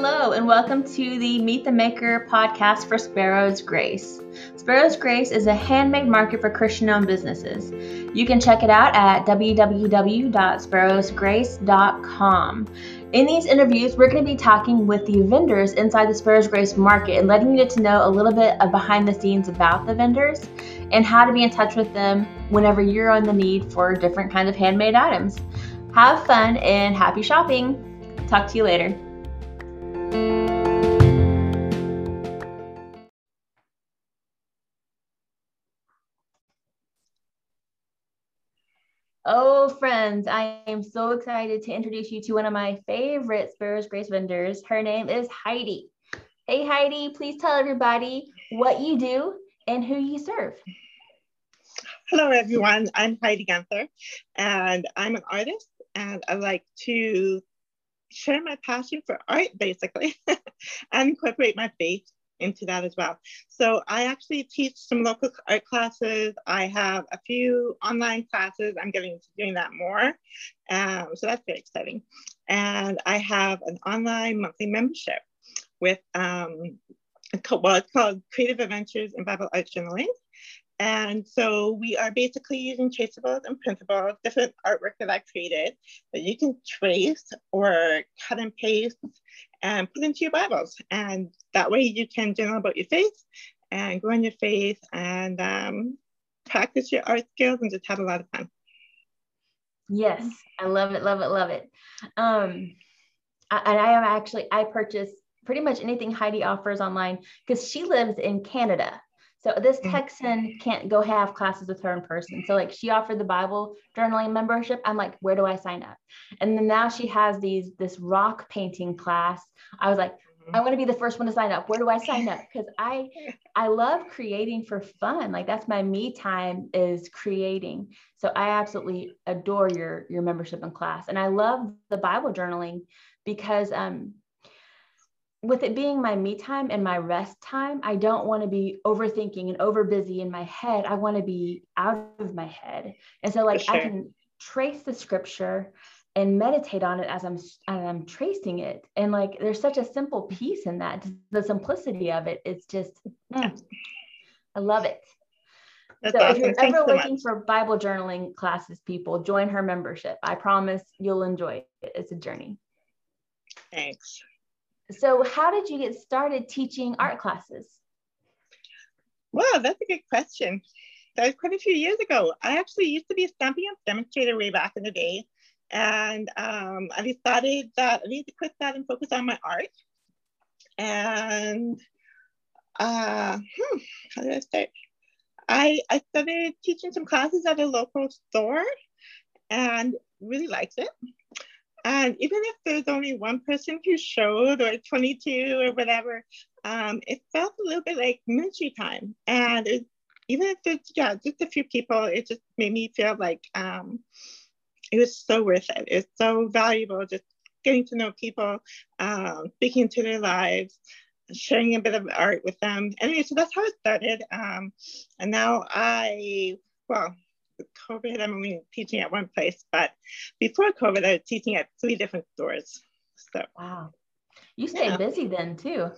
Hello, and welcome to the Meet the Maker podcast for Sparrow's Grace. Sparrow's Grace is a handmade market for Christian owned businesses. You can check it out at www.sparrowsgrace.com. In these interviews, we're going to be talking with the vendors inside the Sparrow's Grace market and letting you get to know a little bit of behind the scenes about the vendors and how to be in touch with them whenever you're on the need for different kinds of handmade items. Have fun and happy shopping! Talk to you later. Oh, friends, I am so excited to introduce you to one of my favorite Sparrow's Grace vendors. Her name is Heidi. Hey, Heidi, please tell everybody what you do and who you serve. Hello, everyone. I'm Heidi Gunther, and I'm an artist, and I like to share my passion for art, basically, and incorporate my faith into that as well. So I actually teach some local art classes. I have a few online classes. I'm getting into doing that more. Um, so that's very exciting. And I have an online monthly membership with um, well, it's called Creative Adventures in Bible Art Journaling. And so we are basically using traceables and printables, different artwork that I created that you can trace or cut and paste and put into your Bibles. And that way you can journal about your faith and grow in your faith and um, practice your art skills and just have a lot of fun. Yes, I love it, love it, love it. Um, I, and I am actually, I purchase pretty much anything Heidi offers online because she lives in Canada. So this mm. Texan can't go have classes with her in person. So like she offered the Bible journaling membership. I'm like, where do I sign up? And then now she has these this rock painting class. I was like, mm-hmm. I want to be the first one to sign up. Where do I sign up? Because I I love creating for fun. Like that's my me time is creating. So I absolutely adore your your membership in class. And I love the Bible journaling because um with it being my me time and my rest time, I don't want to be overthinking and over busy in my head. I want to be out of my head. And so like sure. I can trace the scripture and meditate on it as I'm as I'm tracing it. And like there's such a simple peace in that. The simplicity of it. It's just mm, I love it. That's so awesome. if you're Thanks ever so looking much. for Bible journaling classes, people join her membership. I promise you'll enjoy it. It's a journey. Thanks. So, how did you get started teaching art classes? Well, that's a good question. That was quite a few years ago. I actually used to be a Stampin' Up demonstrator way back in the day. And um, I decided that I need to quit that and focus on my art. And uh, hmm, how did I start? I, I started teaching some classes at a local store and really liked it. And even if there's only one person who showed or 22 or whatever, um, it felt a little bit like ministry time. And it, even if it's yeah, just a few people, it just made me feel like um, it was so worth it. It's so valuable just getting to know people, um, speaking to their lives, sharing a bit of art with them. Anyway, so that's how it started. Um, and now I, well, COVID, I'm only teaching at one place, but before COVID, I was teaching at three different stores. So wow, you stay yeah. busy then too.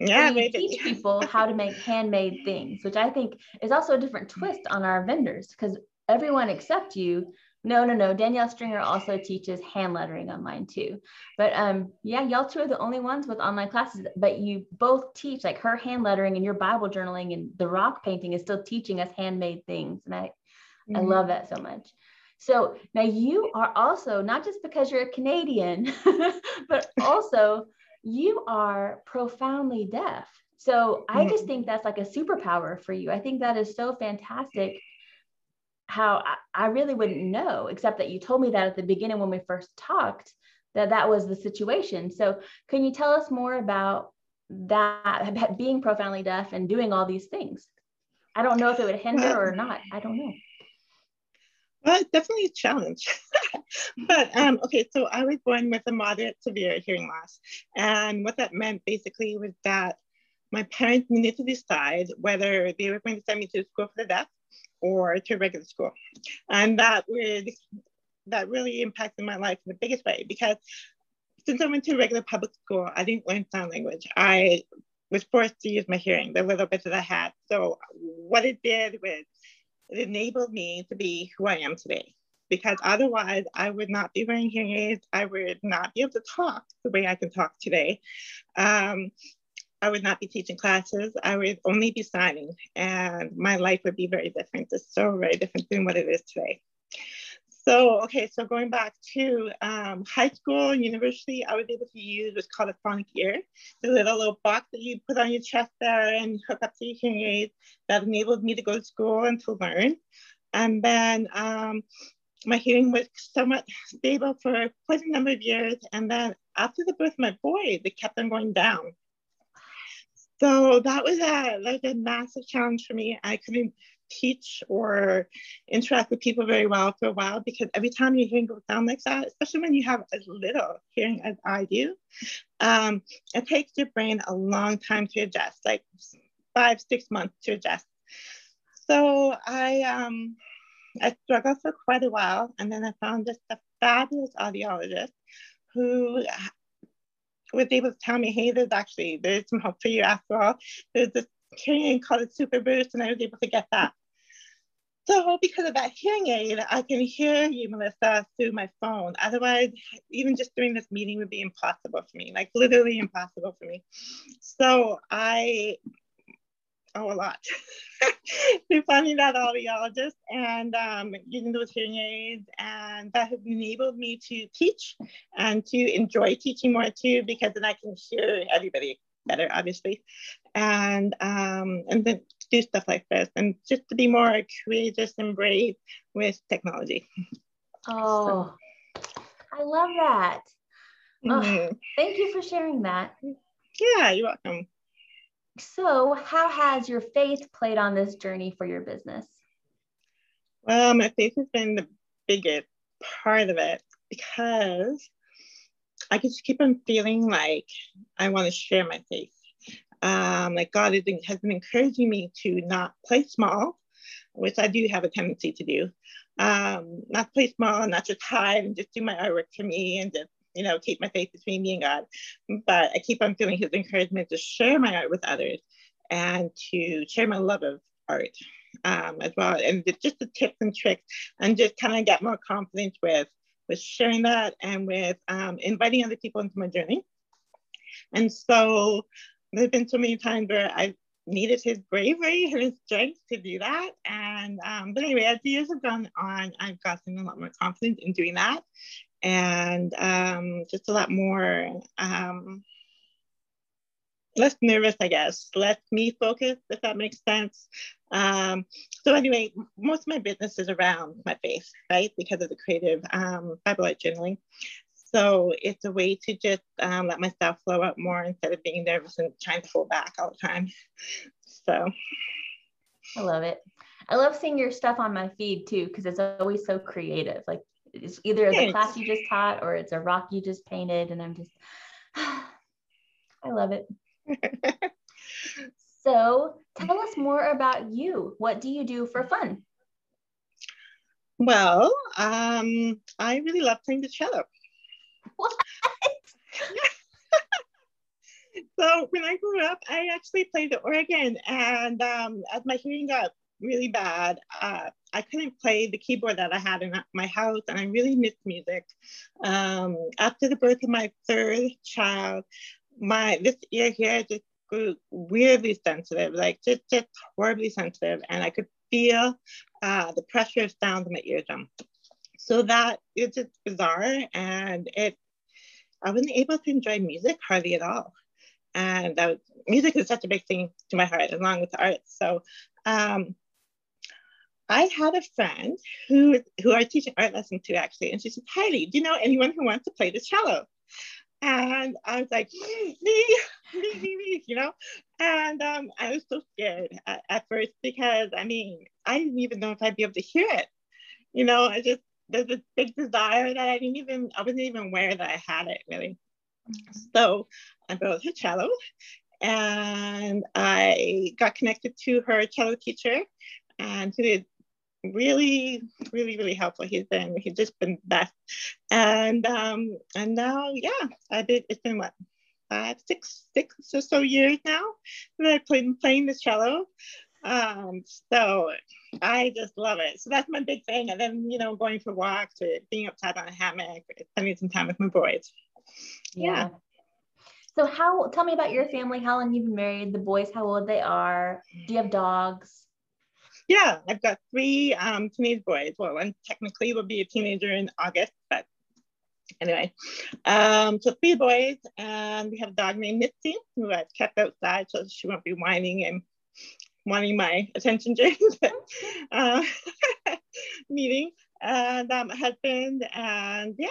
Yeah, so you teach people how to make handmade things, which I think is also a different twist on our vendors because everyone except you. No, no, no. Danielle Stringer also teaches hand lettering online too. But um, yeah, y'all two are the only ones with online classes. But you both teach like her hand lettering and your Bible journaling and the rock painting is still teaching us handmade things. And I Mm-hmm. I love that so much. So now you are also not just because you're a Canadian, but also you are profoundly deaf. So I just mm-hmm. think that's like a superpower for you. I think that is so fantastic. How I, I really wouldn't know, except that you told me that at the beginning when we first talked, that that was the situation. So can you tell us more about that about being profoundly deaf and doing all these things? I don't know if it would hinder or not. I don't know. Well, it's definitely a challenge. but um, okay, so I was born with a moderate severe hearing loss. And what that meant basically was that my parents needed to decide whether they were going to send me to school for the deaf or to regular school. And that would that really impacted my life in the biggest way because since I went to regular public school, I didn't learn sign language. I was forced to use my hearing, the little bit that I had. So what it did was it enabled me to be who I am today. Because otherwise, I would not be wearing hearing aids. I would not be able to talk the way I can talk today. Um, I would not be teaching classes. I would only be signing, and my life would be very different. It's so very different than what it is today. So, okay, so going back to um, high school, and university, I was able to use what's called a phonic ear, the little, little box that you put on your chest there and hook up to your hearing aid that enabled me to go to school and to learn. And then um, my hearing was somewhat stable for quite a number of years. And then after the birth of my boy, they kept on going down. So that was a like a massive challenge for me. I couldn't teach or interact with people very well for a while because every time your hearing goes down like that, especially when you have as little hearing as I do, um, it takes your brain a long time to adjust, like five, six months to adjust. So I um, I struggled for quite a while, and then I found this a fabulous audiologist who was able to tell me, hey, there's actually there's some hope for you after all. There's this hearing called a super boost, and I was able to get that. So because of that hearing aid, I can hear you, Melissa, through my phone. Otherwise, even just doing this meeting would be impossible for me, like literally impossible for me. So I owe a lot to finding that audiologist and um, using those hearing aids. And that has enabled me to teach and to enjoy teaching more too, because then I can hear everybody better, obviously. And um, and then do stuff like this and just to be more courageous and brave with technology. Oh, so. I love that. Mm-hmm. Oh, thank you for sharing that. Yeah, you're welcome. So, how has your faith played on this journey for your business? Well, my faith has been the biggest part of it because I just keep on feeling like I want to share my faith um, like God is, has been encouraging me to not play small, which I do have a tendency to do. Um, not play small, not just hide and just do my artwork for me and just, you know, keep my faith between me and God. But I keep on feeling his encouragement to share my art with others and to share my love of art um, as well. And just the tips and tricks and just kind of get more confidence with with sharing that and with um, inviting other people into my journey. And so there's been so many times where I needed his bravery and his strength to do that. And um, but anyway, as the years have gone on, I've gotten a lot more confident in doing that, and um, just a lot more um, less nervous, I guess, less me focused, if that makes sense. Um, so anyway, most of my business is around my faith, right? Because of the creative um, Bible journaling. So it's a way to just um, let myself flow out more instead of being nervous and trying to pull back all the time. So I love it. I love seeing your stuff on my feed too, because it's always so creative. Like it's either the class you just taught or it's a rock you just painted. And I'm just, I love it. so tell us more about you. What do you do for fun? Well, um, I really love playing the cello. So when I grew up, I actually played the organ, and um, as my hearing got really bad, uh, I couldn't play the keyboard that I had in my house, and I really missed music. Um, after the birth of my third child, my this ear here just grew weirdly sensitive, like just just horribly sensitive, and I could feel uh, the pressure of sound in my eardrum. So that is just bizarre, and it I wasn't able to enjoy music hardly at all. And that was, music is such a big thing to my heart, along with the arts. So um, I had a friend who who I teach an art lesson to actually, and she said, Heidi, do you know anyone who wants to play the cello? And I was like, me, me, me, me, you know? And um, I was so scared at, at, first because I mean, I didn't even know if I'd be able to hear it. You know, I just there's a big desire that I didn't even, I wasn't even aware that I had it really. Mm-hmm. So I built her cello and I got connected to her cello teacher and who had really, really, really helpful. He's been he's just been best. And um, and now, yeah, I did. It's been what five, six, six or so years now that I've been playing the cello. Um, so I just love it. So that's my big thing. And then, you know, going for walks or being outside on a hammock, spending some time with my boys. Yeah. yeah. So how tell me about your family, how long you've been married, the boys, how old they are. Do you have dogs? Yeah, I've got three um, teenage boys. Well, one technically will be a teenager in August, but anyway. Um, so three boys, and we have a dog named Mitzi, who I've kept outside so she won't be whining and wanting my attention during the uh, meeting. And um, a husband, and yeah,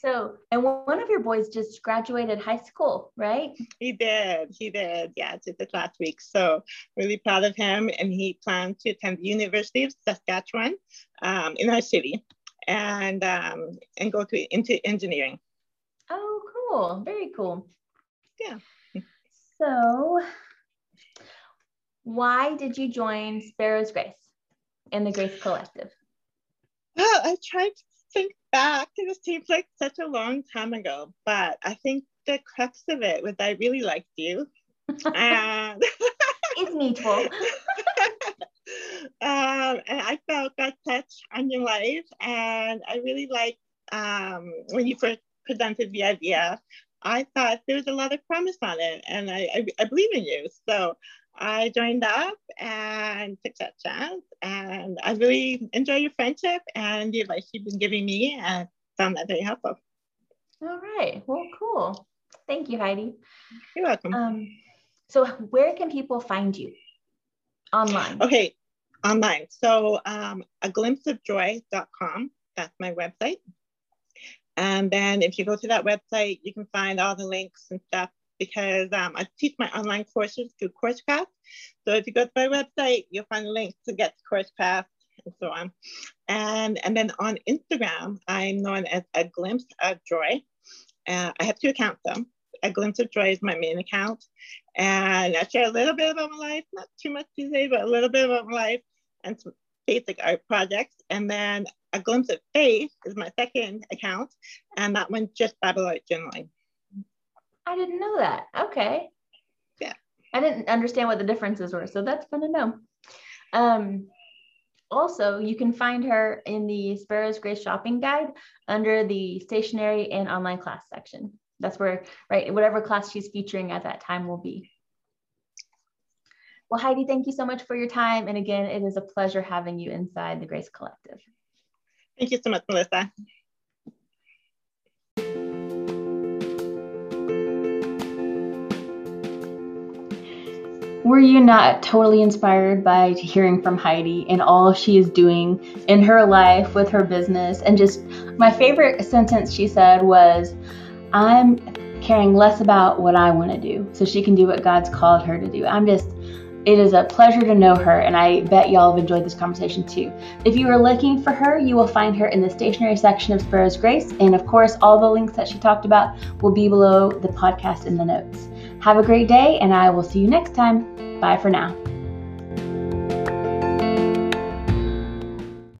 so, and one of your boys just graduated high school, right? He did. He did. Yeah, just this last week. So, really proud of him. And he plans to attend the University of Saskatchewan um, in our city and um, and go to into engineering. Oh, cool. Very cool. Yeah. So, why did you join Sparrow's Grace and the Grace Collective? Well, I tried to think back, it seems like such a long time ago, but I think the crux of it was I really liked you. and it's mutual. um, and I felt that touch on your life, and I really liked um, when you first presented the idea. I thought there was a lot of promise on it, and I, I, I believe in you. So I joined up and took that chance. And I really enjoy your friendship and the advice you've been giving me and found that very helpful. All right. Well, cool. Thank you, Heidi. You're welcome. Um, so, where can people find you online? Okay, online. So, um, a glimpse of joy.com. That's my website. And then if you go to that website, you can find all the links and stuff because um, I teach my online courses through CourseCraft. So if you go to my website, you'll find a link to get to CourseCraft and so on. And, and then on Instagram, I'm known as A Glimpse of Joy. Uh, I have two accounts though. A Glimpse of Joy is my main account. And I share a little bit about my life, not too much these but a little bit about my life and some basic art projects. And then A Glimpse of Faith is my second account. And that one's just Bible art journaling. I didn't know that. Okay. Yeah. I didn't understand what the differences were. So that's fun to know. Um, also, you can find her in the Sparrow's Grace shopping guide under the stationery and online class section. That's where, right, whatever class she's featuring at that time will be. Well, Heidi, thank you so much for your time. And again, it is a pleasure having you inside the Grace Collective. Thank you so much, Melissa. were you not totally inspired by hearing from Heidi and all she is doing in her life with her business? And just my favorite sentence she said was, I'm caring less about what I want to do so she can do what God's called her to do. I'm just, it is a pleasure to know her, and I bet y'all have enjoyed this conversation too. If you are looking for her, you will find her in the stationery section of Sparrow's Grace, and of course, all the links that she talked about will be below the podcast in the notes. Have a great day, and I will see you next time. Bye for now.